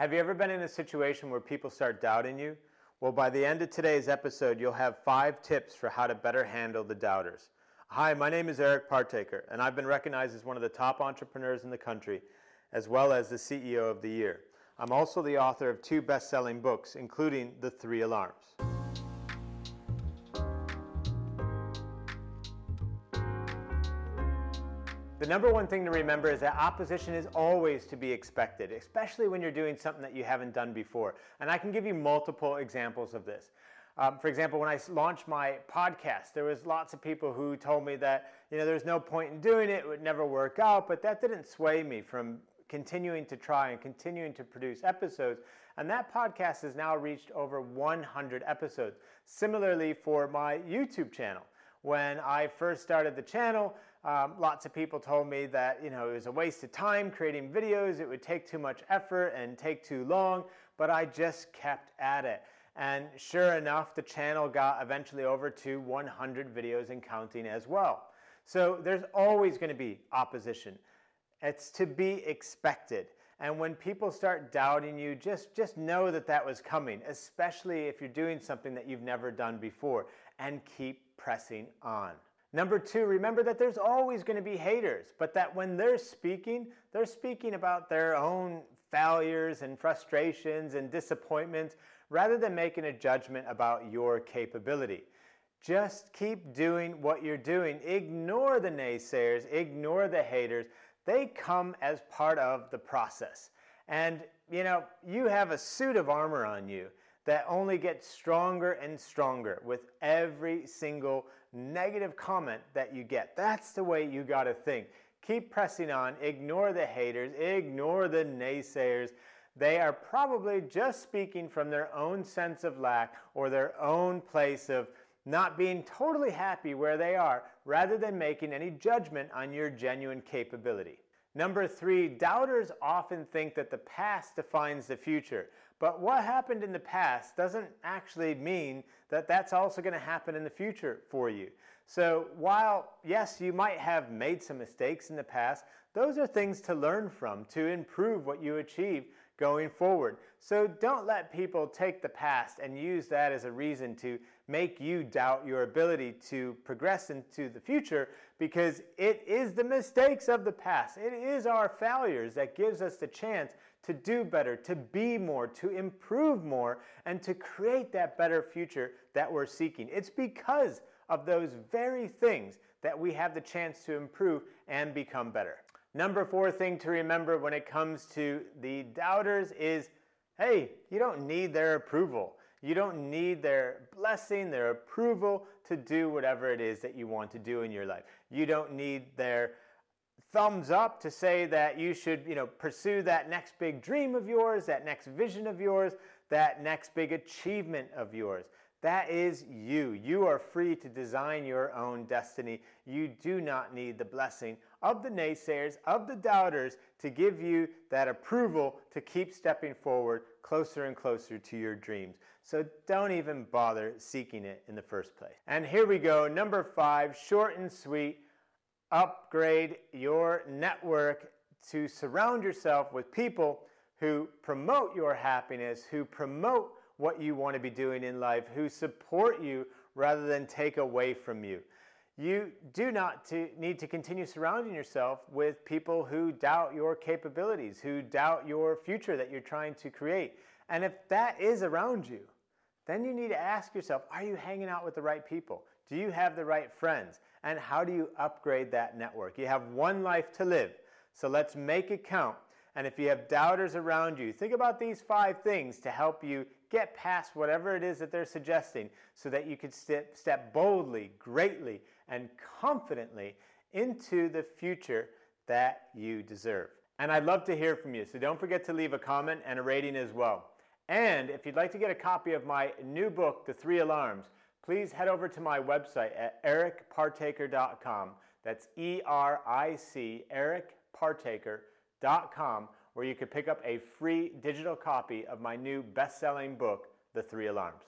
Have you ever been in a situation where people start doubting you? Well, by the end of today's episode, you'll have five tips for how to better handle the doubters. Hi, my name is Eric Partaker, and I've been recognized as one of the top entrepreneurs in the country, as well as the CEO of the year. I'm also the author of two best selling books, including The Three Alarms. The number one thing to remember is that opposition is always to be expected, especially when you're doing something that you haven't done before. And I can give you multiple examples of this. Um, for example, when I launched my podcast, there was lots of people who told me that you know there's no point in doing it; it would never work out. But that didn't sway me from continuing to try and continuing to produce episodes. And that podcast has now reached over 100 episodes. Similarly, for my YouTube channel, when I first started the channel, um, lots of people told me that you know it was a waste of time creating videos. It would take too much effort and take too long. But I just kept at it. And sure enough, the channel got eventually over to 100 videos and counting as well. So there's always going to be opposition. It's to be expected. And when people start doubting you, just, just know that that was coming, especially if you're doing something that you've never done before, and keep pressing on. Number two, remember that there's always going to be haters, but that when they're speaking, they're speaking about their own failures and frustrations and disappointments rather than making a judgment about your capability. Just keep doing what you're doing. Ignore the naysayers, ignore the haters. They come as part of the process. And you know, you have a suit of armor on you that only gets stronger and stronger with every single negative comment that you get. That's the way you got to think. Keep pressing on, ignore the haters, ignore the naysayers. They are probably just speaking from their own sense of lack or their own place of not being totally happy where they are, rather than making any judgment on your genuine capability. Number three, doubters often think that the past defines the future. But what happened in the past doesn't actually mean that that's also going to happen in the future for you. So, while yes, you might have made some mistakes in the past, those are things to learn from to improve what you achieve going forward. So don't let people take the past and use that as a reason to make you doubt your ability to progress into the future because it is the mistakes of the past. It is our failures that gives us the chance to do better, to be more, to improve more, and to create that better future that we're seeking. It's because of those very things that we have the chance to improve and become better. Number four thing to remember when it comes to the doubters is hey, you don't need their approval. You don't need their blessing, their approval to do whatever it is that you want to do in your life. You don't need their thumbs up to say that you should, you know, pursue that next big dream of yours, that next vision of yours, that next big achievement of yours. That is you. You are free to design your own destiny. You do not need the blessing of the naysayers, of the doubters, to give you that approval to keep stepping forward closer and closer to your dreams. So don't even bother seeking it in the first place. And here we go. Number five, short and sweet. Upgrade your network to surround yourself with people who promote your happiness, who promote what you want to be doing in life, who support you rather than take away from you. You do not to need to continue surrounding yourself with people who doubt your capabilities, who doubt your future that you're trying to create. And if that is around you, then you need to ask yourself are you hanging out with the right people? Do you have the right friends? And how do you upgrade that network? You have one life to live, so let's make it count. And if you have doubters around you, think about these five things to help you get past whatever it is that they're suggesting so that you could step, step boldly, greatly, and confidently into the future that you deserve. And I'd love to hear from you, so don't forget to leave a comment and a rating as well. And if you'd like to get a copy of my new book, The Three Alarms, please head over to my website at ericpartaker.com. That's E R I C, ericpartaker.com where you could pick up a free digital copy of my new best selling book, The Three Alarms.